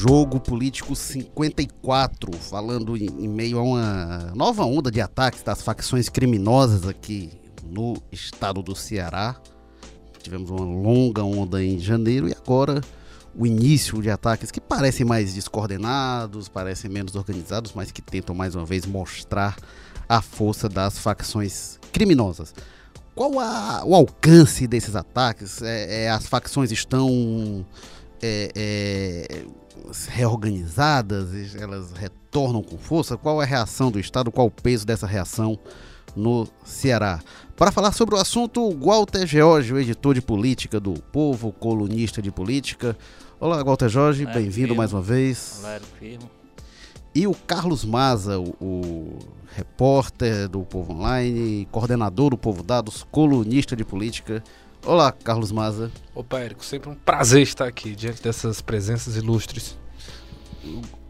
Jogo Político 54, falando em, em, meio a uma nova onda de ataques das facções criminosas aqui no estado do Ceará. Tivemos uma longa onda em janeiro e agora o início de ataques que parecem mais descoordenados, parecem menos organizados, mas que tentam mais uma vez mostrar a força das facções criminosas. Qual a, o alcance desses ataques? É, é, as facções estão é, é, reorganizadas, elas retornam com força? Qual é a reação do Estado? Qual o peso dessa reação no Ceará? Para falar sobre o assunto, Walter George, o editor de política do Povo, colunista de política. Olá, Walter Jorge, bem-vindo mais uma vez. Olá, firmo. E o Carlos Maza, o, o, repórter do Povo Online, coordenador do Povo Dados, colunista de política. Olá, Carlos Maza. Opa, Érico, sempre um prazer estar aqui diante dessas presenças ilustres.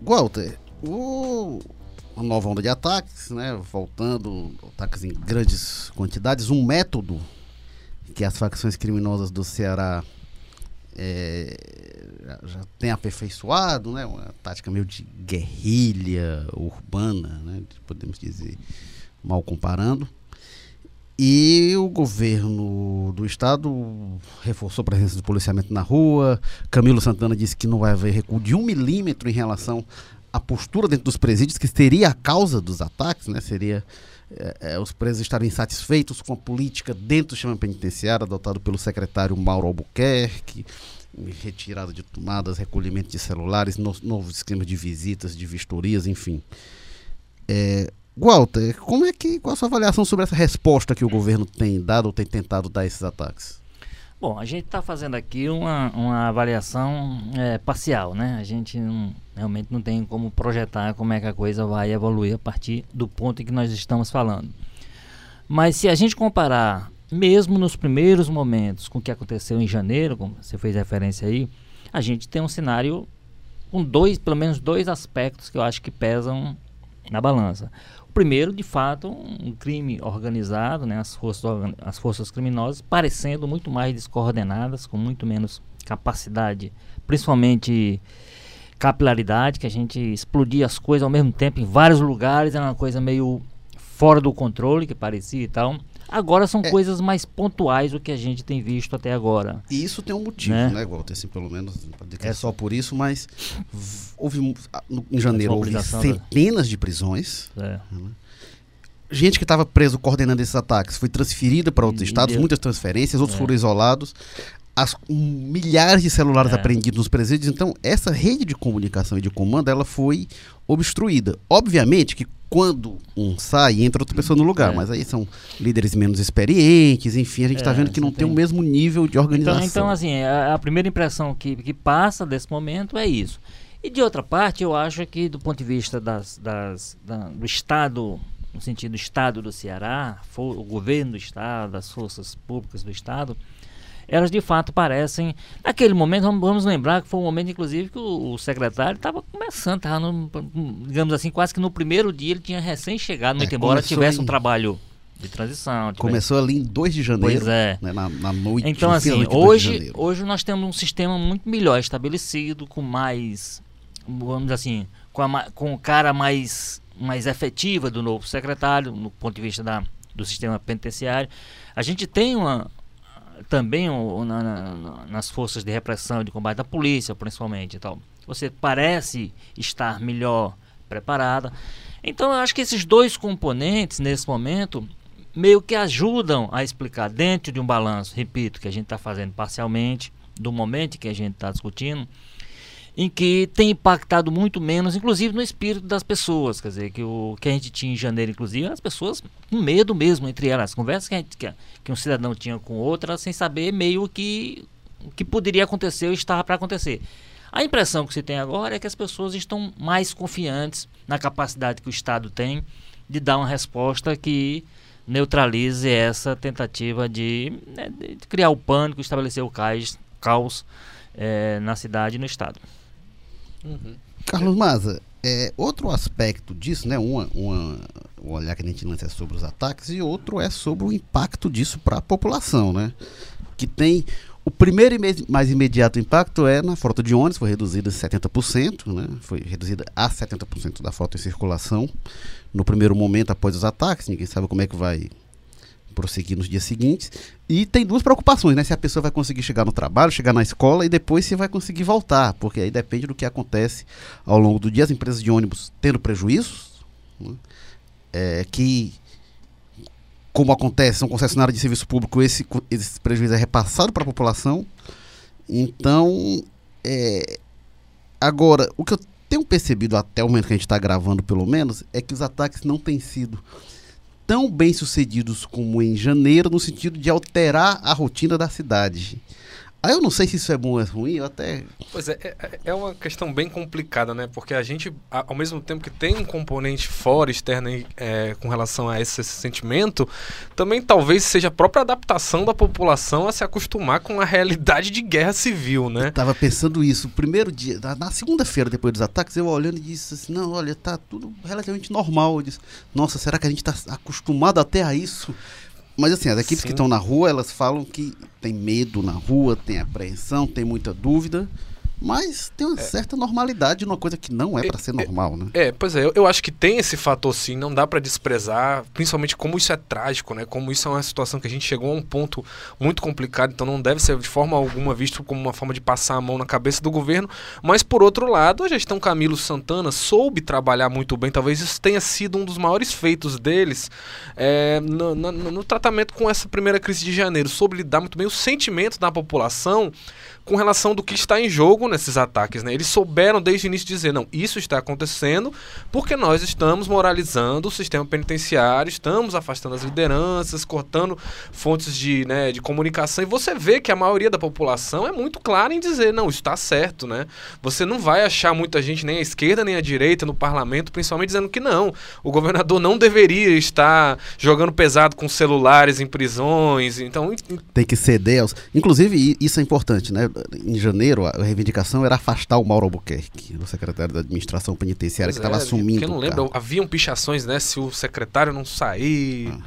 Walter, o, uma nova onda de ataques, né? Voltando, ataques em grandes quantidades, um método que as facções criminosas do Ceará é, já tem aperfeiçoado, né? Uma tática meio de guerrilha urbana, né? Podemos dizer, mal comparando. E o governo do estado reforçou a presença do policiamento na rua. Camilo Santana disse que não vai haver recuo de um milímetro em relação à postura dentro dos presídios, que seria a causa dos ataques, né? Seria é, é, os presos estarem insatisfeitos com a política dentro do sistema penitenciário adotado pelo secretário Mauro Albuquerque, retirada de tomadas, recolhimento de celulares, no, novos esquemas de visitas, de vistorias, enfim. É, Walter, como é que, qual a sua avaliação sobre essa resposta que o governo tem dado ou tem tentado dar a esses ataques? Bom, a gente está fazendo aqui uma, uma avaliação é, parcial, né? A gente não, realmente não tem como projetar como é que a coisa vai evoluir a partir do ponto em que nós estamos falando. Mas se a gente comparar, mesmo nos primeiros momentos com o que aconteceu em janeiro, como você fez referência aí, a gente tem um cenário com dois, pelo menos dois aspectos que eu acho que pesam na balança. Primeiro, de fato, um crime organizado, né, as, forças, as forças criminosas parecendo muito mais descoordenadas, com muito menos capacidade, principalmente capilaridade, que a gente explodia as coisas ao mesmo tempo em vários lugares, era uma coisa meio fora do controle, que parecia e tal. Agora são é. coisas mais pontuais do que a gente tem visto até agora. E isso tem um motivo, né, né Walter? Assim, pelo menos, é. é só por isso, mas houve, em janeiro, houve centenas de prisões. É. Né? Gente que estava preso coordenando esses ataques foi transferida para outros e estados, deu. muitas transferências, outros é. foram isolados as milhares de celulares é. apreendidos nos presídios. Então, essa rede de comunicação e de comando, ela foi obstruída. Obviamente que quando um sai, entra outra pessoa no lugar, é. mas aí são líderes menos experientes, enfim, a gente está é, vendo que não tem. tem. o mesmo nível de organização. Então, então assim, a, a, primeira impressão que, que passa desse momento é isso. E de outra parte, eu acho que do ponto de vista das, das da, do Estado, no sentido do Estado do Ceará, o governo do Estado, as forças públicas do Estado, elas de fato parecem. Naquele momento, vamos, vamos lembrar que foi um momento, inclusive, que o, o secretário estava começando, estava, digamos assim, quase que no primeiro dia ele tinha recém-chegado, muito é, embora tivesse em... um trabalho de transição. Tivesse... Começou ali em 2 de janeiro. Pois é. Né, na, na, noite Então, assim, hoje, hoje nós temos um sistema muito melhor estabelecido, com mais, vamos dizer assim, com, a, com o cara mais, mais efetiva do novo secretário, no ponto de vista da, do sistema penitenciário. A gente tem uma, também o, na, na, nas forças de repressão de combate da polícia, principalmente. Então, você parece estar melhor preparada. Então, eu acho que esses dois componentes, nesse momento, meio que ajudam a explicar, dentro de um balanço, repito, que a gente está fazendo parcialmente, do momento que a gente está discutindo, em que tem impactado muito menos, inclusive no espírito das pessoas. Quer dizer, que o que a gente tinha em janeiro, inclusive, as pessoas com medo mesmo entre elas. As conversas que, a gente, que, que um cidadão tinha com outra, sem saber meio que o que poderia acontecer ou estava para acontecer. A impressão que se tem agora é que as pessoas estão mais confiantes na capacidade que o Estado tem de dar uma resposta que neutralize essa tentativa de, né, de criar o pânico, estabelecer o caos, caos é, na cidade e no Estado. Uhum. Carlos Maza, é, outro aspecto disso, né? Uma, uma, o olhar que a gente lança é sobre os ataques e outro é sobre o impacto disso para a população, né? Que tem o primeiro e mais imediato impacto é na frota de ônibus, foi reduzida 70%, né? foi reduzida a 70% da frota em circulação. No primeiro momento, após os ataques, ninguém sabe como é que vai prosseguir nos dias seguintes. E tem duas preocupações, né? Se a pessoa vai conseguir chegar no trabalho, chegar na escola e depois se vai conseguir voltar, porque aí depende do que acontece ao longo do dia. As empresas de ônibus tendo prejuízos, né? é, que como acontece, são concessionários de serviço público, esse, esse prejuízo é repassado para a população. Então, é, agora, o que eu tenho percebido até o momento que a gente está gravando, pelo menos, é que os ataques não têm sido tão bem sucedidos como em janeiro, no sentido de alterar a rotina da cidade. Aí eu não sei se isso é bom ou é ruim, eu até. Pois é, é, é, uma questão bem complicada, né? Porque a gente, ao mesmo tempo que tem um componente fora, externo, é, com relação a esse, esse, sentimento, também talvez seja a própria adaptação da população a se acostumar com a realidade de guerra civil, né? Eu tava pensando isso. O primeiro dia, na segunda-feira depois dos ataques, eu olhando e disse assim: não, olha, tá tudo relativamente normal. Eu disse: nossa, será que a gente tá acostumado até a isso? Mas assim, as equipes Sim. que estão na rua, elas falam que tem medo na rua, tem apreensão, tem muita dúvida. Mas tem uma é. certa normalidade numa coisa que não é, é para ser normal, né? É, pois é, eu, eu, acho que tem esse fator sim, não dá para desprezar, principalmente como isso é trágico, né? Como isso é uma situação que a gente chegou a um ponto muito complicado, então não deve ser de forma alguma visto como uma forma de passar a mão na cabeça do governo. Mas por outro lado, a gestão Camilo Santana soube trabalhar muito bem, talvez isso tenha sido um dos maiores feitos deles é, no, no, no tratamento com essa primeira crise de janeiro, soube lidar muito bem o sentimento da população com relação do que está em jogo nesses ataques. Né? Eles souberam desde o início dizer, não, isso está acontecendo porque nós estamos moralizando o sistema penitenciário, estamos afastando as lideranças, cortando fontes de, né, de comunicação. E você vê que a maioria da população é muito clara em dizer, não, está certo. Né? Você não vai achar muita gente, nem à esquerda nem à direita, no parlamento, principalmente dizendo que não. O governador não deveria estar jogando pesado com celulares em prisões. Então. Tem que ceder aos. Inclusive, isso é importante, né? Em janeiro, a reivindicação era afastar o Mauro Albuquerque, o secretário da administração penitenciária, pois que estava é, assumindo. Eu não lembro, haviam pichações, né? Se o secretário não sair. Ah.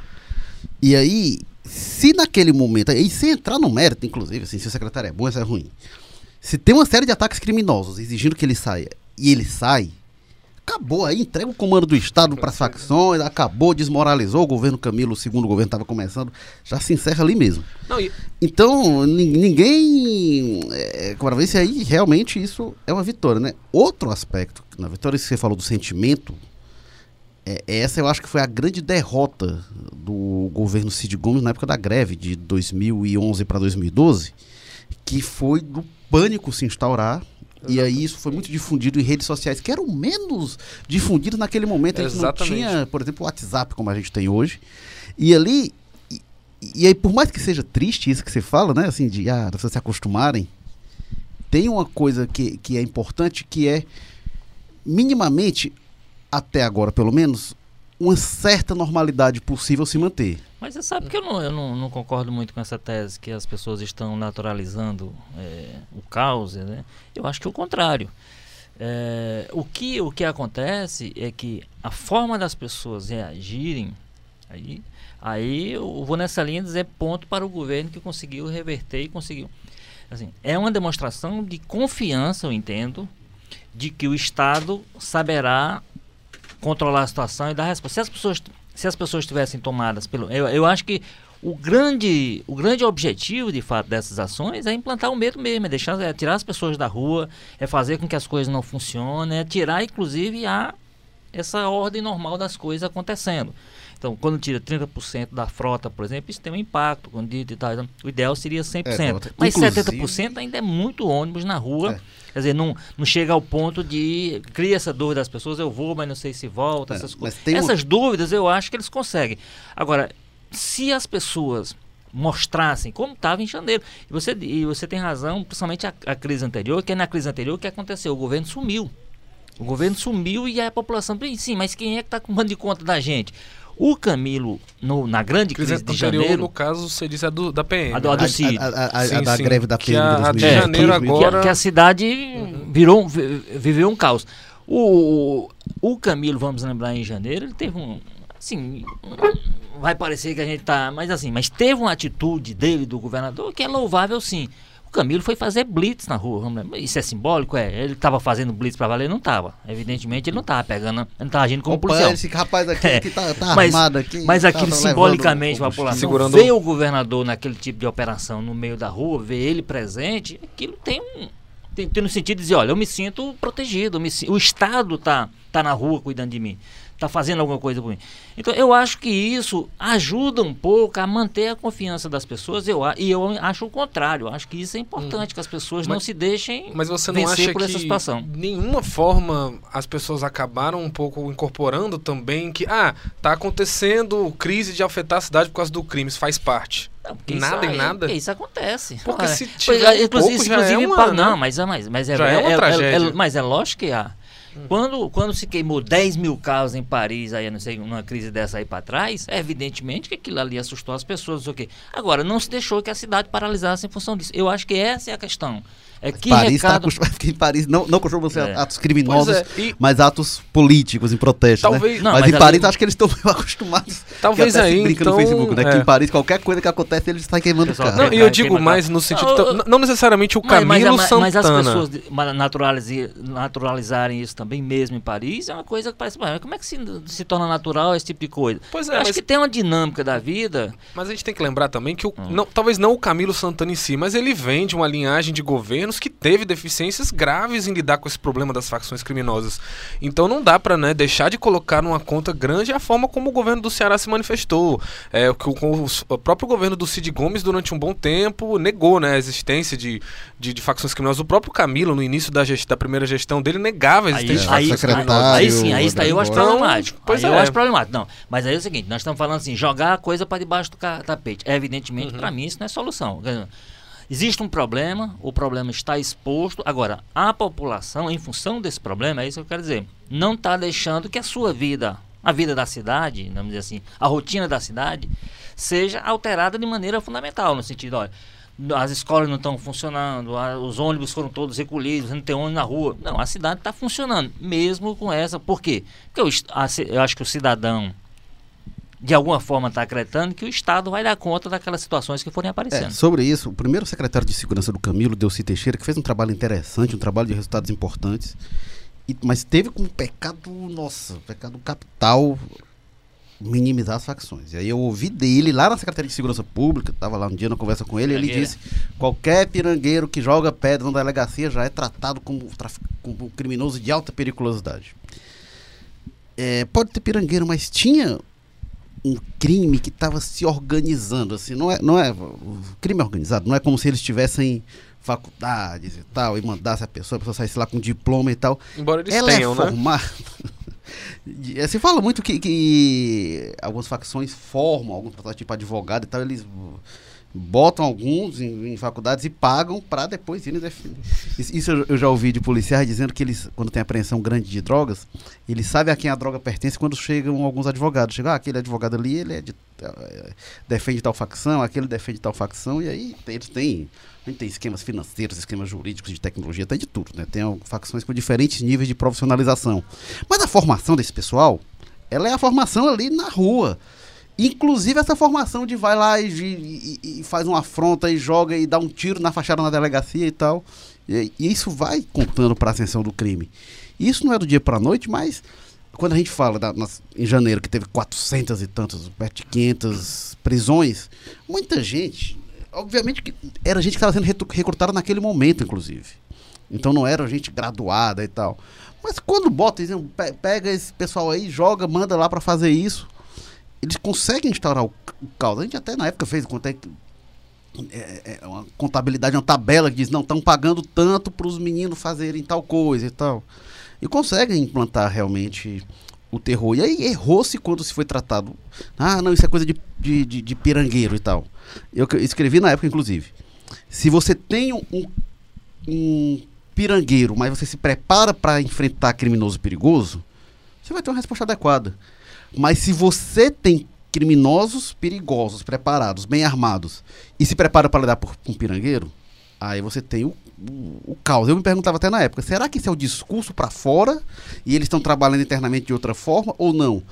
E aí, se naquele momento, e sem entrar no mérito, inclusive, assim, se o secretário é bom, isso é ruim. Se tem uma série de ataques criminosos exigindo que ele saia e ele sai, acabou aí, entrega o comando do Estado para as facções, acabou, desmoralizou o governo Camilo, o segundo governo estava começando, já se encerra ali mesmo. Não, e... Então, ninguém. É, para ver se aí realmente isso é uma vitória, né? Outro aspecto, na vitória que você falou do sentimento, é, essa eu acho que foi a grande derrota do governo Cid Gomes na época da greve de 2011 para 2012, que foi do pânico se instaurar e aí isso foi muito difundido em redes sociais, que eram menos difundidas naquele momento. A gente não tinha, por exemplo, o WhatsApp como a gente tem hoje. E ali, e, e, aí por mais que seja triste isso que você fala, né? Assim, de ah, pessoas se acostumarem, tem uma coisa que, que é importante que é minimamente, até agora pelo menos, uma certa normalidade possível se manter. Mas você sabe que eu não, eu não, não concordo muito com essa tese que as pessoas estão naturalizando é, o caos, né? Eu acho que é o contrário. É, o, que, o que acontece é que a forma das pessoas reagirem, aí, aí eu vou nessa linha dizer ponto para o governo que conseguiu reverter e conseguiu. Assim, é uma demonstração de confiança, eu entendo, de que o Estado saberá controlar a situação e dar resposta. Se as pessoas, se as pessoas tivessem tomadas pelo. Eu, eu acho que o grande, o grande objetivo, de fato, dessas ações é implantar o medo mesmo, é, deixar, é tirar as pessoas da rua, é fazer com que as coisas não funcionem, é tirar, inclusive, a, essa ordem normal das coisas acontecendo. Então, quando tira 30% da frota, por exemplo, isso tem um impacto. Quando tal, o ideal seria 100%. É, mas inclusive... 70% ainda é muito ônibus na rua. É. Quer dizer, não, não chega ao ponto de cria essa dúvida das pessoas, eu vou, mas não sei se volta, é, essas coisas. Essas um... dúvidas eu acho que eles conseguem. Agora, se as pessoas mostrassem como estava em janeiro. E você, e você tem razão, principalmente a, a, crise anterior, que é na crise anterior que aconteceu, o governo sumiu. O governo sumiu e a população, sim, mas quem é que está comando de conta da gente? O Camilo, no, na grande crise, crise de anterior, janeiro... no caso, você disse a do, da PM. A, do, a do CID. A, a, a, sim, a da sim. greve da PM a, de, é, janeiro que, agora... Que, que, a cidade uhum. virou, viveu um caos. O, o Camilo, vamos lembrar, em janeiro, ele teve um... Assim, vai parecer que a gente tá... Mas assim, mas teve uma atitude dele, do governador, que é louvável sim. Camilo foi fazer blitz na rua. Isso é simbólico? É. Ele estava fazendo blitz para valer? Não estava. Evidentemente ele não estava pegando, ele não estava agindo como Opa, policial. Esse rapaz aqui é. que tá, tá mas, armado aqui. Mas aquilo tá simbolicamente, a população segurando... ver o governador naquele tipo de operação no meio da rua, ver ele presente, aquilo tem um. Tem, tem no sentido de dizer, olha, eu me sinto protegido, me, o Estado está tá na rua cuidando de mim está fazendo alguma coisa por mim. Então eu acho que isso ajuda um pouco a manter a confiança das pessoas. Eu, e eu acho o contrário. Eu acho que isso é importante, hum. que as pessoas mas, não se deixem mas você não vencer acha por essa situação. Nenhuma forma as pessoas acabaram um pouco incorporando também que ah tá acontecendo crise de afetar a cidade por causa do crime, isso faz parte. Não, nada em nada. Isso acontece. Porque se tiver pois, um inclusive, pouco, inclusive, é uma, não, mas, mas, mas é, é, é, é, mas é lógico que há. Quando, quando se queimou 10 mil carros em Paris, aí, não sei, numa crise dessa aí para trás, é evidentemente que aquilo ali assustou as pessoas, não sei o quê. Agora, não se deixou que a cidade paralisasse em função disso. Eu acho que essa é a questão. É que Paris tá recado... tá, em Paris não, não costuma ser é. atos criminosos, é, e... mas atos políticos em protesto. Né? Talvez, né? não, mas, mas, em Paris ali... acho que eles estão acostumados. Talvez aí. brinca então, no Facebook, né? É. Que em Paris qualquer coisa que acontece eles estão queimando o carro. Não, e eu digo mais no sentido. Não, não necessariamente o Camilo mas, Santana. Mas as pessoas naturalizarem isso também mesmo em Paris é uma coisa que parece. Como é que se, se torna natural esse tipo de coisa? Pois é. Acho mas... que tem uma dinâmica da vida. Mas a gente tem que lembrar também que o, hum. não, talvez não o Camilo Santana em si, mas ele vem de uma linhagem de governos que teve deficiências graves em lidar com esse problema das facções criminosas. Então não dá para né, deixar de colocar numa conta grande a forma como o governo do Ceará se manifestou. É, o, o, o próprio governo do Cid Gomes, durante um bom tempo, negou né, a existência de, de, de facções criminosas. O próprio Camilo, no início da, gest, da primeira gestão dele, negava a existência aí, de facções criminosas. Aí, aí sim, aí está eu acho problemático. Pois aí é. eu acho problemático. Não, mas aí é o seguinte, nós estamos falando assim, jogar a coisa para debaixo do tapete. É, evidentemente, uhum. para mim, isso não é solução. Existe um problema, o problema está exposto. Agora, a população, em função desse problema, é isso que eu quero dizer, não está deixando que a sua vida, a vida da cidade, vamos dizer assim, a rotina da cidade, seja alterada de maneira fundamental, no sentido, olha, as escolas não estão funcionando, os ônibus foram todos recolhidos, não tem ônibus na rua. Não, a cidade está funcionando, mesmo com essa. Por quê? Porque eu, eu acho que o cidadão de alguma forma está acreditando que o Estado vai dar conta daquelas situações que forem aparecendo. É, sobre isso, o primeiro secretário de Segurança do Camilo, Delci Teixeira, que fez um trabalho interessante, um trabalho de resultados importantes, e, mas teve como pecado, nossa, pecado capital minimizar as facções. E aí eu ouvi dele lá na Secretaria de Segurança Pública, estava lá um dia na conversa com ele, ele disse: qualquer pirangueiro que joga pedra na delegacia já é tratado como, como criminoso de alta periculosidade. É, pode ter pirangueiro, mas tinha um crime que estava se organizando, assim, não é, não é crime organizado, não é como se eles tivessem faculdades e tal, e mandasse a pessoa, a pessoa saísse lá com diploma e tal. Embora eles Ela é tenham, é formada. Né? Se fala muito que, que algumas facções formam alguns tipo advogado e tal, eles botam alguns em, em faculdades e pagam para depois irem defender. Isso eu já ouvi de policiais dizendo que eles, quando tem apreensão grande de drogas, eles sabem a quem a droga pertence quando chegam alguns advogados. Chegam, ah, aquele advogado ali, ele é de, é, defende tal facção, aquele defende tal facção, e aí eles têm. A gente tem esquemas financeiros, esquemas jurídicos, de tecnologia, tem de tudo, né? Tem facções com diferentes níveis de profissionalização. Mas a formação desse pessoal, ela é a formação ali na rua. Inclusive essa formação de vai lá e, e, e, faz uma afronta e joga e dá um tiro na fachada na delegacia e tal. E, e isso vai contando para a ascensão do crime. Isso não é do dia para a noite, mas quando a gente fala da, nas, em janeiro que teve 400 e tantos, perto de 500 prisões, muita gente, obviamente que era gente que estava sendo recrutada naquele momento, inclusive. Então não era gente graduada e tal. Mas quando bota, pega esse pessoal aí, joga, manda lá para fazer isso eles conseguem instaurar o, caos. A gente até na época fez é, é, é uma contabilidade, uma tabela que diz, não, estão pagando tanto para os meninos fazerem tal coisa e tal. E conseguem implantar realmente o terror. E aí errou-se quando se foi tratado. Ah, não, isso é coisa de, de, de, de pirangueiro e tal. Eu escrevi na época, inclusive. Se você tem um, um pirangueiro, mas você se prepara para enfrentar criminoso perigoso, você vai ter uma resposta adequada. Mas se você tem criminosos perigosos, preparados, bem armados, e se prepara para lidar com um pirangueiro, aí você tem o, o, o, caos. Eu me perguntava até na época, será que isso é o discurso para fora e eles estão trabalhando internamente de outra forma ou não?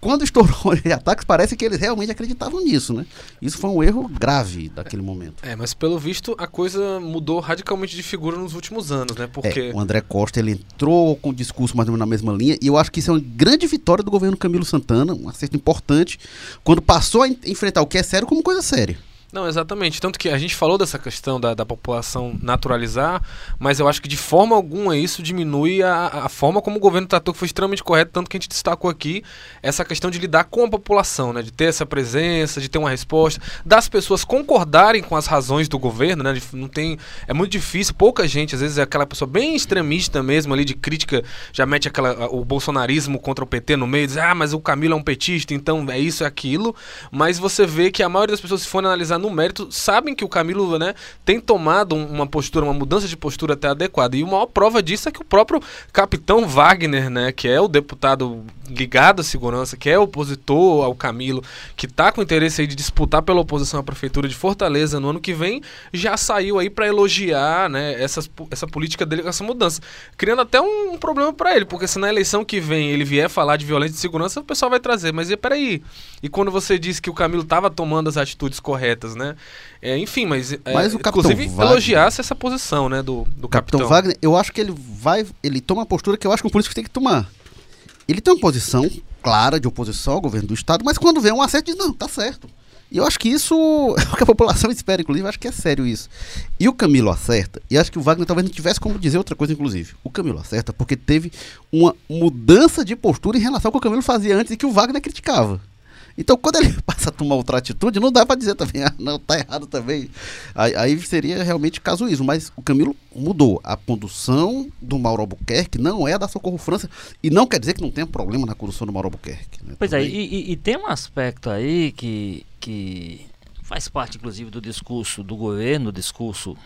Quando estourou de ataques, parece que eles realmente acreditavam nisso, né? Isso foi um erro grave daquele momento. É, mas pelo visto a coisa mudou radicalmente de figura nos últimos anos, né? Porque é, o André Costa ele entrou com o discurso mais ou menos na mesma linha e eu acho que isso é uma grande vitória do governo Camilo Santana, um acerto importante, quando passou a enfrentar o que é sério como coisa séria. Não, exatamente. Tanto que a gente falou dessa questão da, da população naturalizar, mas eu acho que de forma alguma isso diminui a, a forma como o governo tratou, que foi extremamente correto, tanto que a gente destacou aqui essa questão de lidar com a população, né? De ter essa presença, de ter uma resposta, das pessoas concordarem com as razões do governo, né? Não tem, é muito difícil, pouca gente, às vezes é aquela pessoa bem extremista mesmo ali de crítica, já mete aquela, o bolsonarismo contra o PT no meio, diz, ah, mas o Camilo é um petista, então é isso, é aquilo, mas você vê que a maioria das pessoas, se for analisar no mérito, sabem que o Camilo né, tem tomado uma postura, uma mudança de postura até adequada. E a maior prova disso é que o próprio capitão Wagner, né, que é o deputado ligado à segurança, que é opositor ao Camilo, que está com interesse de disputar pela oposição à prefeitura de Fortaleza no ano que vem, já saiu aí para elogiar né, essas, essa política dele com essa mudança. Criando até um, um problema para ele, porque se na eleição que vem ele vier falar de violência e segurança, o pessoal vai trazer. Mas e peraí? E quando você disse que o Camilo estava tomando as atitudes corretas, né? É, enfim, mas, é, mas o inclusive Wagner, elogiasse essa posição, né, do, do capitão. capitão Wagner, eu acho que ele vai, ele toma uma postura que eu acho que o político tem que tomar. Ele tem uma posição clara de oposição ao governo do estado, mas quando vem um acerto diz não, tá certo. E eu acho que isso é o que a população espera, inclusive, eu acho que é sério isso. E o Camilo acerta, e acho que o Wagner talvez não tivesse como dizer outra coisa, inclusive. O Camilo acerta porque teve uma mudança de postura em relação ao que o Camilo fazia antes e que o Wagner criticava. Então, quando ele passa a tomar outra atitude, não dá para dizer também, ah, não, tá errado também. Aí, aí, seria realmente casuísmo. Mas o Camilo mudou. A condução do Mauro Albuquerque não é da Socorro França. E não quer dizer que não tenha problema na condução do Mauro Albuquerque. Né? Pois é, também. é, e, e, tem um aspecto aí que, que faz parte, inclusive, do discurso do governo, discurso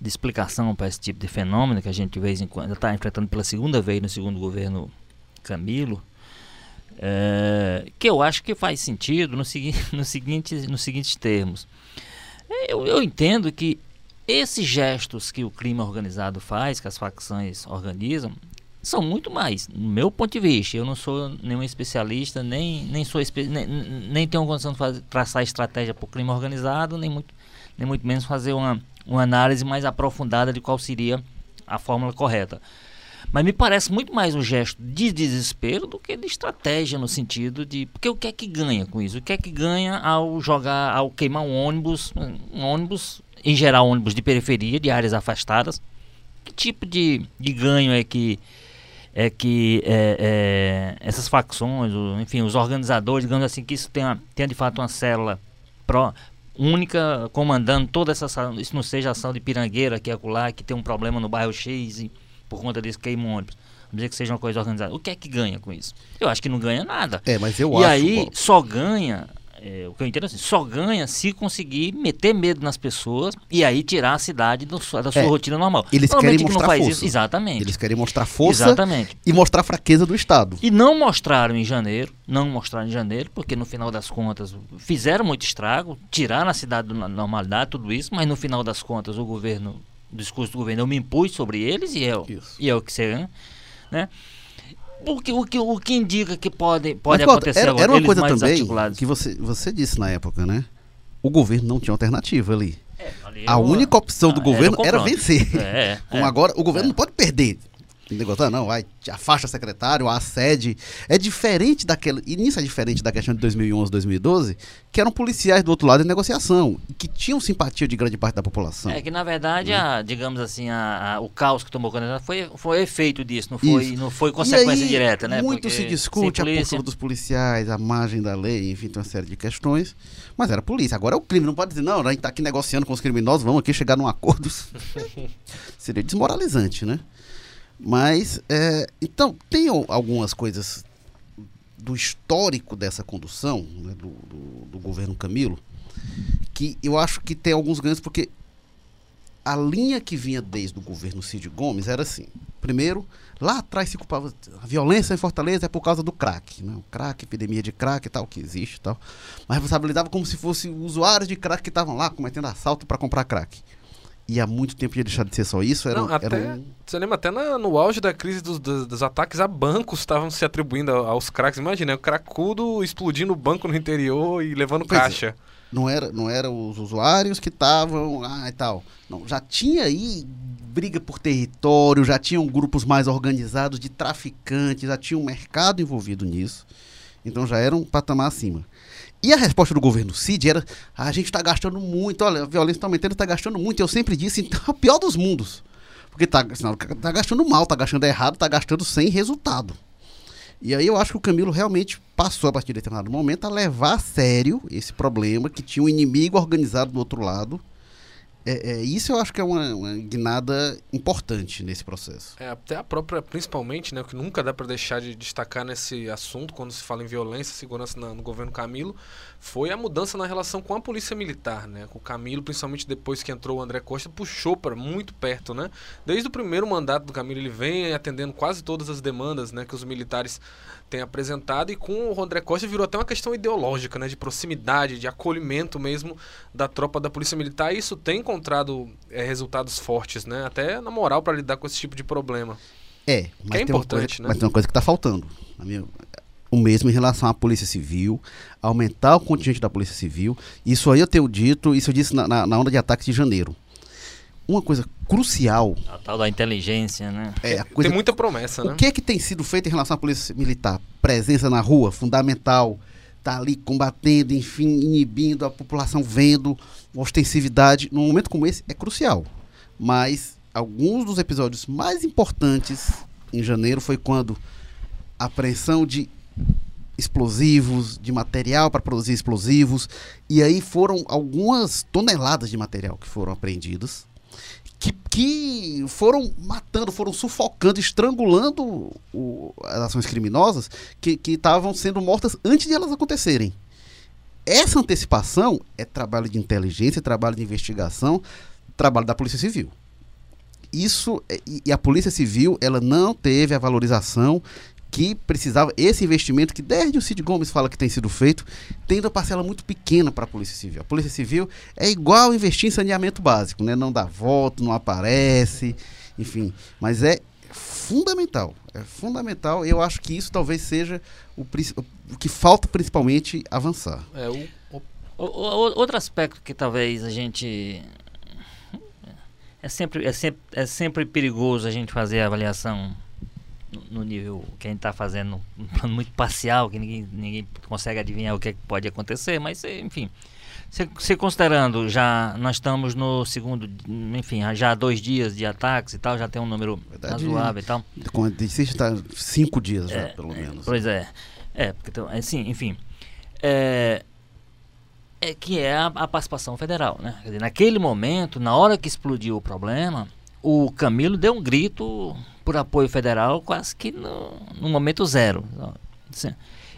de explicação para esse tipo de fenômeno que a gente de vez em quando está enfrentando pela segunda vez no segundo governo Camilo é, que eu acho que faz sentido no, segui no seguinte, nos seguintes termos. Eu, eu entendo que esses gestos que o crime organizado faz, que as facções organizam, são muito mais, no meu ponto de vista. Eu não sou nenhum especialista, nem, nem, sou nem, nem tenho condição de fazer, traçar estratégia para o crime organizado, nem muito, nem muito menos fazer uma, uma análise mais aprofundada de qual seria a fórmula correta. Mas me parece muito mais um gesto de desespero do que de estratégia no sentido de. Porque o que é que ganha com isso? O que é que ganha ao jogar, ao queimar um ônibus, um ônibus, em geral ônibus de periferia, de áreas afastadas? Que tipo de, de ganho é que é que é, é, essas facções, enfim, os organizadores, digamos assim, que isso tenha, tenha de fato uma célula pró, única comandando toda essa ação, isso não seja ação de pirangueira aqui acolá, que tem um problema no bairro X e por conta desse queima ônibus. Vamos dizer que seja uma coisa organizada. O que é que ganha com isso? Eu acho que não ganha nada. É, mas eu e acho. E aí só ganha é, o que eu entendo é assim, só ganha se conseguir meter medo nas pessoas e aí tirar a cidade do, da sua é, rotina normal. Eles querem que mostrar força. Isso, exatamente. Eles querem mostrar força exatamente. e mostrar a fraqueza do Estado. E não mostraram em janeiro, não mostraram em janeiro, porque no final das contas fizeram muito estrago, tiraram a cidade da normalidade, tudo isso, mas no final das contas o governo discurso do governo, eu me impus sobre eles e é, e é o que você. Né? Porque, o, que, o que indica que pode, pode Mas, acontecer era, agora, era uma coisa também que você, você disse na época, né? O governo não tinha alternativa ali. É, ali a única opção do ah, governo era, era vencer. É, Como é, agora, o governo não pode perder negociar, não, vai, afasta secretário, a sede. É diferente daquele. E nisso é diferente da questão de 2011, 2012, que eram policiais do outro lado em negociação, que tinham simpatia de grande parte da população. É que, na verdade, né? a, digamos assim, a, a, o caos que tomou conta foi, foi efeito disso, não foi, não foi consequência aí, direta, né? Muito Porque se discute a postura dos policiais, a margem da lei, enfim, tem uma série de questões. Mas era polícia. Agora é o crime, não pode dizer, não, a gente está aqui negociando com os criminosos, vamos aqui chegar num acordo. Seria desmoralizante, né? Mas, é, então, tem algumas coisas do histórico dessa condução, né, do, do, do, governo Camilo, que eu acho que tem alguns ganhos, porque a linha que vinha desde o governo Cid Gomes era assim. Primeiro, lá atrás se culpava a violência em Fortaleza é por causa do crack, né? O crack, epidemia de crack e tal, que existe e tal. Mas responsabilizava como se fossem usuários de crack que estavam lá cometendo assalto para comprar crack. E há muito tempo ia deixar de ser só isso. Era, Não, até, era um... Você lembra até na, no auge da crise dos, dos, dos ataques a bancos estavam se atribuindo aos craques. Imagina, o cracudo explodindo o banco no interior e levando pois é. caixa. É. Não era, não era os usuários que estavam lá e tal. Não, já tinha aí briga por território, já tinham grupos mais organizados de traficantes, já tinha um mercado envolvido nisso. Então já era um patamar acima. E a resposta do governo Cid era: ah, a gente está gastando muito, olha, a violência está aumentando, está gastando muito. Eu sempre disse, então é o pior dos mundos. Porque está tá gastando mal, está gastando errado, está gastando sem resultado. E aí eu acho que o Camilo realmente passou, a partir de determinado momento, a levar a sério esse problema, que tinha um inimigo organizado do outro lado, é, é, isso eu acho que é uma, uma guinada importante nesse processo. É, até a própria, principalmente, né, o que nunca dá para deixar de destacar nesse assunto, quando se fala em violência segurança na, no governo Camilo, foi a mudança na relação com a polícia militar. Né? O Camilo, principalmente depois que entrou o André Costa, puxou para muito perto. Né? Desde o primeiro mandato do Camilo, ele vem atendendo quase todas as demandas né, que os militares têm apresentado, e com o André Costa virou até uma questão ideológica, né, de proximidade, de acolhimento mesmo da tropa da polícia militar, e isso tem encontrado é, resultados fortes, né? Até na moral para lidar com esse tipo de problema. É, mas é importante, coisa, né? Mas tem uma coisa que está faltando. Minha, o mesmo em relação à Polícia Civil, aumentar o contingente da Polícia Civil. Isso aí eu tenho dito, isso eu disse na, na, na onda de ataques de janeiro. Uma coisa crucial. A tal da inteligência, né? É, coisa, tem muita promessa, o né? O que é que tem sido feito em relação à Polícia Militar? Presença na rua, fundamental tá ali combatendo, enfim, inibindo a população, vendo ostensividade. Num momento como esse é crucial. Mas alguns dos episódios mais importantes em janeiro foi quando a apreensão de explosivos, de material para produzir explosivos, e aí foram algumas toneladas de material que foram apreendidas que, que foram matando, foram sufocando, estrangulando o, as ações criminosas que estavam sendo mortas antes de elas acontecerem. Essa antecipação é trabalho de inteligência, é trabalho de investigação, trabalho da Polícia Civil. Isso é, e a Polícia Civil ela não teve a valorização que precisava, esse investimento que desde o Cid Gomes fala que tem sido feito, tendo uma parcela muito pequena para a Polícia Civil. A Polícia Civil é igual investir em saneamento básico, né? não dá voto, não aparece, enfim, mas é fundamental, é fundamental. Eu acho que isso talvez seja o, o que falta principalmente avançar. É, o, o, outro aspecto que talvez a gente é sempre, é sempre, é sempre perigoso a gente fazer a avaliação no nível que a gente está fazendo, um plano muito parcial, que ninguém, ninguém consegue adivinhar o que, é que pode acontecer, mas enfim. Se, se, considerando, já nós estamos no segundo, enfim, já há dois dias de ataques e tal, já tem um número Verdade, razoável e tal. Existe está cinco dias já, é, pelo menos. Pois é. É, porque, então, assim, enfim. É, é que é a, a participação federal, né? Dizer, naquele momento, na hora que explodiu o problema, o Camilo deu um grito por apoio federal quase que no, no momento zero.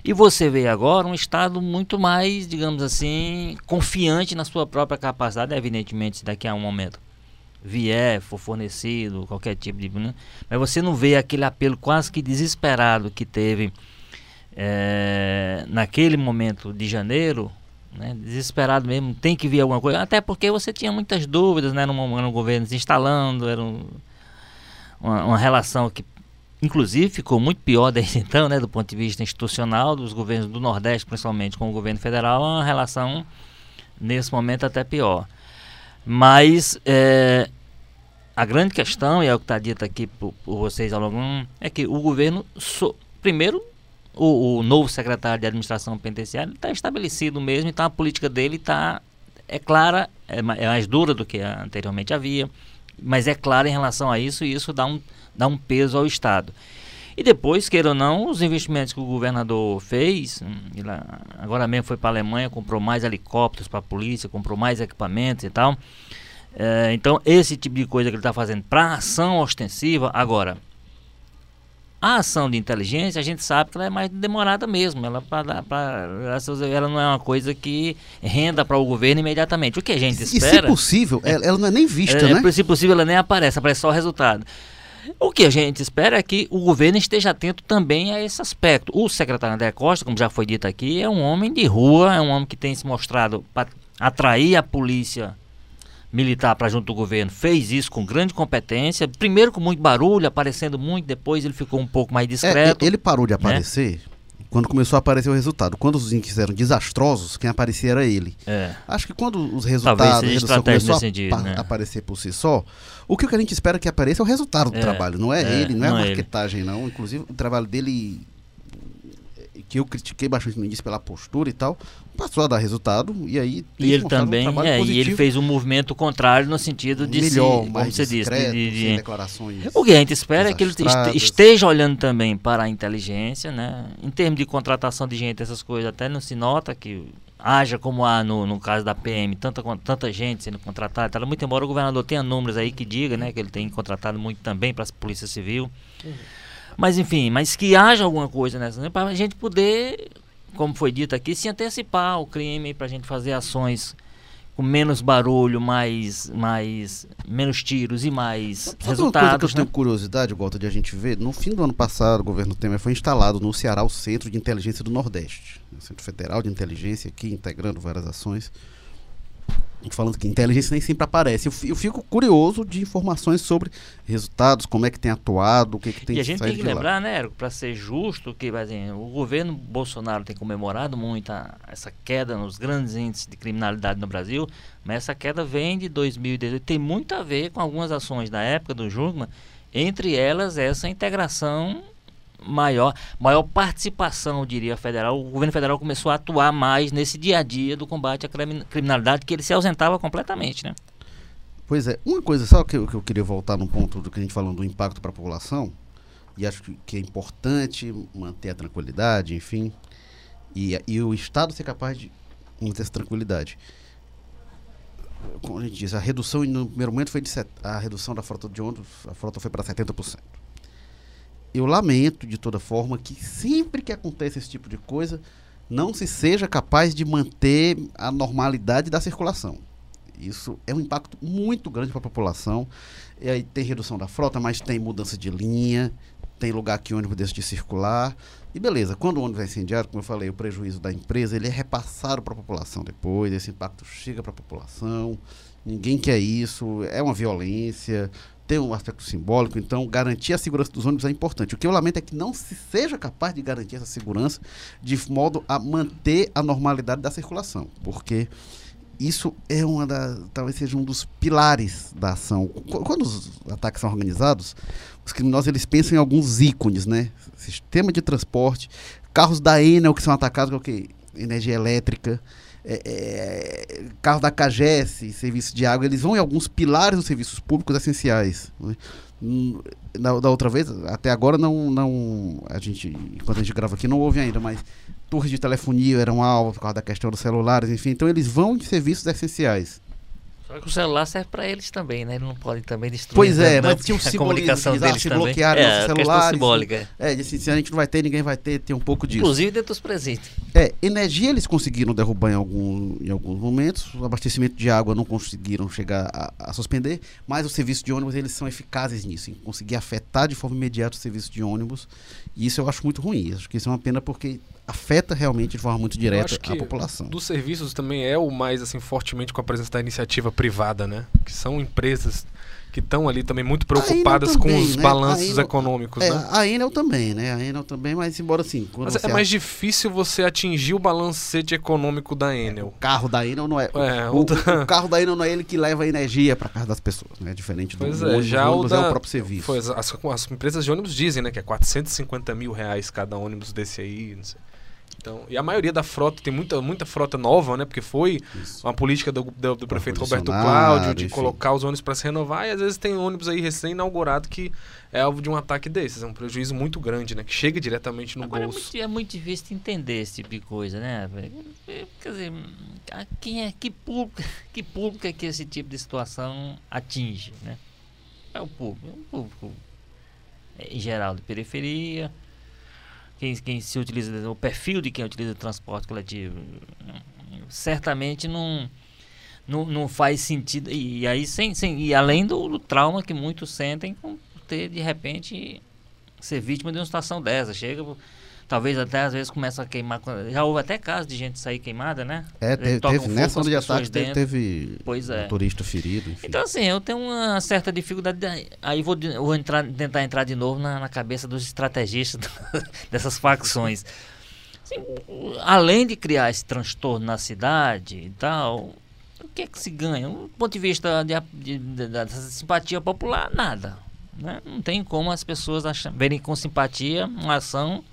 E você vê agora um Estado muito mais, digamos assim, confiante na sua própria capacidade, evidentemente, daqui a um momento vier, for fornecido, qualquer tipo de. Né? Mas você não vê aquele apelo quase que desesperado que teve é, naquele momento de janeiro, né? desesperado mesmo, tem que vir alguma coisa, até porque você tinha muitas dúvidas né, no, no governo se instalando, era um uma, uma relação que inclusive ficou muito pior desde então, né, do ponto de vista institucional, dos governos do Nordeste, principalmente com o governo federal, é uma relação nesse momento até pior. Mas é, a grande questão, e é o que está dito aqui por, por, vocês ao longo, é que o governo, so, primeiro, o, o, novo secretário de administração penitenciária está estabelecido mesmo, então a política dele está é clara, é, é mais dura do que anteriormente havia mas é claro em relação a isso e isso dá um, dá um peso ao Estado. E depois, queira ou não, os investimentos que o governador fez, hum, agora mesmo foi para a Alemanha, comprou mais helicópteros para a polícia, comprou mais equipamentos e tal. É, então, esse tipo de coisa que ele está fazendo para ação ostensiva, agora, a ação de inteligência, a gente sabe que ela é mais demorada mesmo. Ela, pra, pra, ela não é uma coisa que renda para o governo imediatamente. O que a gente espera. E se possível, é, ela não é nem vista, é, né? Se possível, ela nem aparece, aparece só o resultado. O que a gente espera é que o governo esteja atento também a esse aspecto. O secretário André Costa, como já foi dito aqui, é um homem de rua, é um homem que tem se mostrado para atrair a polícia militar para junto do governo fez isso com grande competência. Primeiro com muito barulho, aparecendo muito, depois ele ficou um pouco mais é, discreto. É, ele parou de né? aparecer. Né? Quando começou a aparecer o resultado. Quando os índices eram desastrosos, quem aparecia era ele. É. Acho que quando os resultados a começou a sentido, né? aparecer por si só, o que a gente espera que apareça é o resultado do é. trabalho. Não é, é ele, não é a é marketagem, não. Inclusive, o trabalho dele que eu critiquei bastante no início pela postura e tal, passou a dar resultado e aí e ele também um é, e ele fez um movimento contrário no sentido de melhor, se, mais você disse, de, de, de, declarações o que a gente espera é que ele esteja olhando também para a inteligência, né? Em termos de contratação de gente, essas coisas até não se nota que haja como há no, no caso da PM, tanta, tanta gente sendo contratada, tá, muito embora o governador tenha números aí que diga, né, que ele tem contratado muito também para a Polícia Civil. Uhum. Mas enfim, mas que haja alguma coisa nessa, né, para a gente poder, como foi dito aqui, se antecipar o crime, para a gente fazer ações com menos barulho, mais, mais menos tiros e mais Sabe resultados. Uma coisa que eu né? tenho curiosidade, Walter, de a gente ver, no fim do ano passado, o governo Temer foi instalado no Ceará o Centro de Inteligência do Nordeste, o Centro Federal de Inteligência aqui, integrando várias ações falando que inteligência nem sempre aparece. Eu, fico curioso de informações sobre resultados, como é que tem atuado, o que, que tem E a gente tem que lembrar, lá. né, Érico, para ser justo, que assim, o governo Bolsonaro tem comemorado muito a, essa queda nos grandes índices de criminalidade no Brasil, mas essa queda vem de 2018. Tem muito a ver com algumas ações da época do Jungmann, entre elas essa integração maior, maior participação, diria, federal. O governo federal começou a atuar mais nesse dia a dia do combate à criminalidade, que ele se ausentava completamente, né? Pois é, uma coisa só que eu, que eu queria voltar no ponto do que a gente falando do impacto para a população, e acho que é importante manter a tranquilidade, enfim, e, e o Estado ser capaz de manter essa tranquilidade. Como a gente diz, a redução no primeiro momento foi de set, a redução da frota de ônibus, a frota foi para 70% eu lamento de toda forma que sempre que acontece esse tipo de coisa, não se seja capaz de manter a normalidade da circulação. Isso é um impacto muito grande para a população. E aí tem redução da frota, mas tem mudança de linha, tem lugar que o ônibus deixa de circular. E beleza, quando o ônibus é incendiado, como eu falei, o prejuízo da empresa ele é repassado para a população depois, esse impacto chega para a população. Ninguém quer isso, é uma violência tem um aspecto simbólico, então garantir a segurança dos ônibus é importante. O que eu lamento é que não se seja capaz de garantir essa segurança de modo a manter a normalidade da circulação, porque isso é uma da, talvez seja um dos pilares da ação. Quando os ataques são organizados, os criminosos eles pensam em alguns ícones, né? Sistema de transporte, carros da Enel que são atacados com que energia elétrica, é, é, carro da CAGES, serviço de água, eles vão em alguns pilares dos serviços públicos essenciais. Né? Hum, da, da, outra vez, até agora não, não. A gente, enquanto a gente grava aqui, não houve ainda, mas torres de telefonia eram alvos por causa da questão dos celulares, enfim. Então eles vão em serviços essenciais. Só que o celular serve para eles também, né? Ele não pode também destruir. Pois é, mas tinha um a comunicação deles se bloquear é, nossos celulares. simbólica. É, disse assim, a gente não vai ter, ninguém vai ter, tem um pouco disso. Inclusive dentro dos presentes. É, energia eles conseguiram derrubar em, algum, em alguns momentos, o abastecimento de água não conseguiram chegar a, a suspender, mas os serviços de ônibus eles são eficazes nisso, em conseguir afetar de forma imediata os serviços de ônibus, e isso eu acho muito ruim, acho que isso é uma pena porque afeta realmente de forma muito direta a população. Dos serviços também é o mais assim fortemente com a presença da iniciativa privada, né? Que são empresas que estão ali também muito preocupadas também, com os né? balanços Enel, econômicos, é, né? A Enel também, né? A Enel também, mas embora assim... Mas é mais difícil você atingir o balancete econômico da Enel. o carro da Enel não é... é o, o, o, carro da Enel não é ele que leva energia para casa das pessoas, né? Diferente do pois é, ônibus, já ônibus o, da, é o próprio serviço. Pois, as, as empresas de ônibus dizem, né? Que é 450 mil reais cada ônibus desse aí, não sei. Então, e a maioria da frota, tem muita, muita frota nova, né? Porque foi Isso. uma política do, do, do prefeito Roberto Cláudio de enfim. colocar os ônibus para se renovar, e às vezes tem ônibus aí recém-inaugurado que é alvo de um ataque desses. É um prejuízo muito grande, né? Que chega diretamente no Agora bolso. É muito, é muito difícil entender esse tipo de coisa, né? Quer dizer, quem é, que, público, que público é que esse tipo de situação atinge, né? É o público, é o público em geral de periferia, quem, quem se utiliza, o perfil de quem utiliza o transporte coletivo, certamente não, não, não faz sentido. E, e aí, sem, sem, e além do, do, trauma que muitos sentem com ter, de repente, ser vítima de uma situação dessa. Chega talvez até às vezes começa a queimar. Já houve até casos de gente sair queimada, né? É, teve, teve nessa onda de ataque teve, teve pois é. um turista ferido. Enfim. Então, assim, eu tenho uma certa dificuldade. De, aí vou, vou entrar, tentar entrar de novo na, na cabeça dos estrategistas dessas facções. Assim, além de criar esse transtorno na cidade e tal, o que é que se ganha? Do ponto de vista de, de, de, da simpatia popular, nada. Né? Não tem como as pessoas acham, verem com simpatia uma ação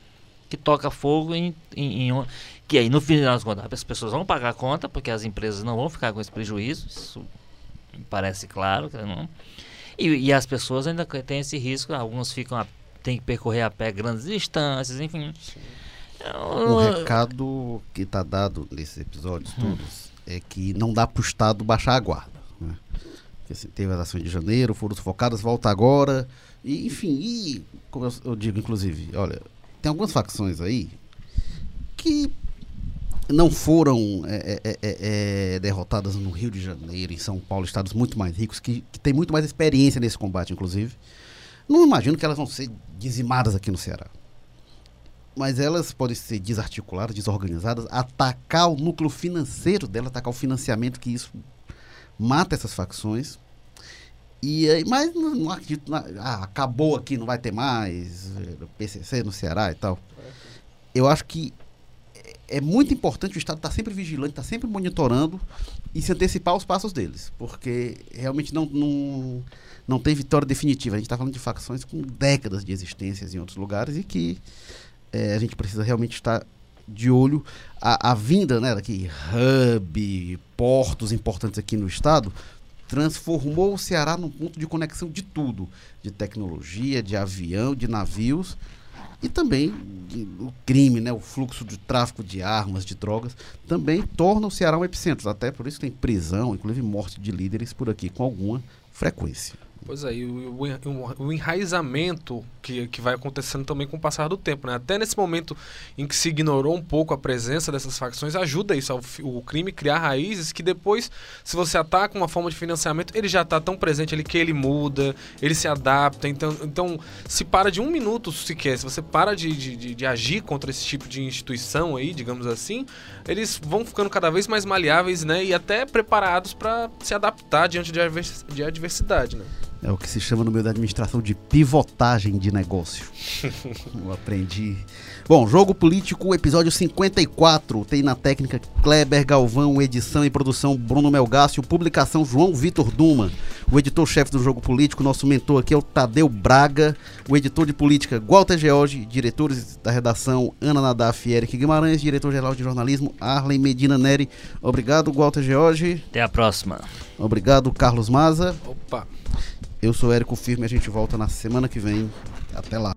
que toca fogo em, em, em, que aí no final das contas as pessoas vão pagar a conta porque as empresas não vão ficar com esse prejuízo isso parece claro não e, e as pessoas ainda têm esse risco alguns ficam a, têm que percorrer a pé grandes distâncias enfim o recado que está dado nesses episódios hum. todos é que não dá para o Estado baixar a guarda né? Porque, assim, teve as ações de janeiro foram sufocadas volta agora e, enfim e como eu, eu digo inclusive olha tem algumas facções aí que não foram é é, é, é, é, derrotadas no Rio de Janeiro, em São Paulo, estados muito mais ricos, que, que têm muito mais experiência nesse combate, inclusive. Não imagino que elas vão ser dizimadas aqui no Ceará. Mas elas podem ser desarticuladas, desorganizadas, atacar o núcleo financeiro dela, atacar o financiamento, que isso mata essas facções. E aí, mas não, não acredito. Na, ah, acabou aqui, não vai ter mais. PCC no Ceará e tal. Eu acho que é, é muito importante o Estado estar tá sempre vigilante, estar tá sempre monitorando e se antecipar os passos deles. Porque realmente não, não, não tem vitória definitiva. A gente está falando de facções com décadas de existências em outros lugares e que é, a gente precisa realmente estar de olho. A, a vinda né, daqui, hub, portos importantes aqui no Estado, transformou o Ceará num ponto de conexão de tudo, de tecnologia, de avião, de navios e também de, o crime, né, o fluxo de tráfico de armas, de drogas, também torna o Ceará um epicentro. Até por isso tem prisão, inclusive morte de líderes por aqui com alguma frequência. Pois é, e o, o, o, enraizamento que, que vai acontecendo também com o passar do tempo, né? Até nesse momento em que se ignorou um pouco a presença dessas facções, ajuda isso, ao, o crime criar raízes que depois, se você ataca uma forma de financiamento, ele já está tão presente ali que ele muda, ele se adapta. Então, então se para de um minuto sequer, se você para de, de, de agir contra esse tipo de instituição aí, digamos assim, eles vão ficando cada vez mais maleáveis, né? E até preparados para se adaptar diante de adversidade, né? É o que se chama no meio da administração de pivotagem de negócio. Eu aprendi. Bom, Jogo Político, episódio 54. Tem na técnica Kleber Galvão, edição e produção Bruno Melgácio, publicação João Vitor Duma. O editor-chefe do Jogo Político, nosso mentor aqui é o Tadeu Braga. O editor de política, Walter George. Diretores da redação, Ana Nadaf e Eric Guimarães. Diretor-geral de jornalismo, Arlen Medina Neri. Obrigado, Walter George. Até a próxima. Obrigado, Carlos Maza. Opa. Eu sou Érico Firme, a gente volta na semana que vem. Até lá.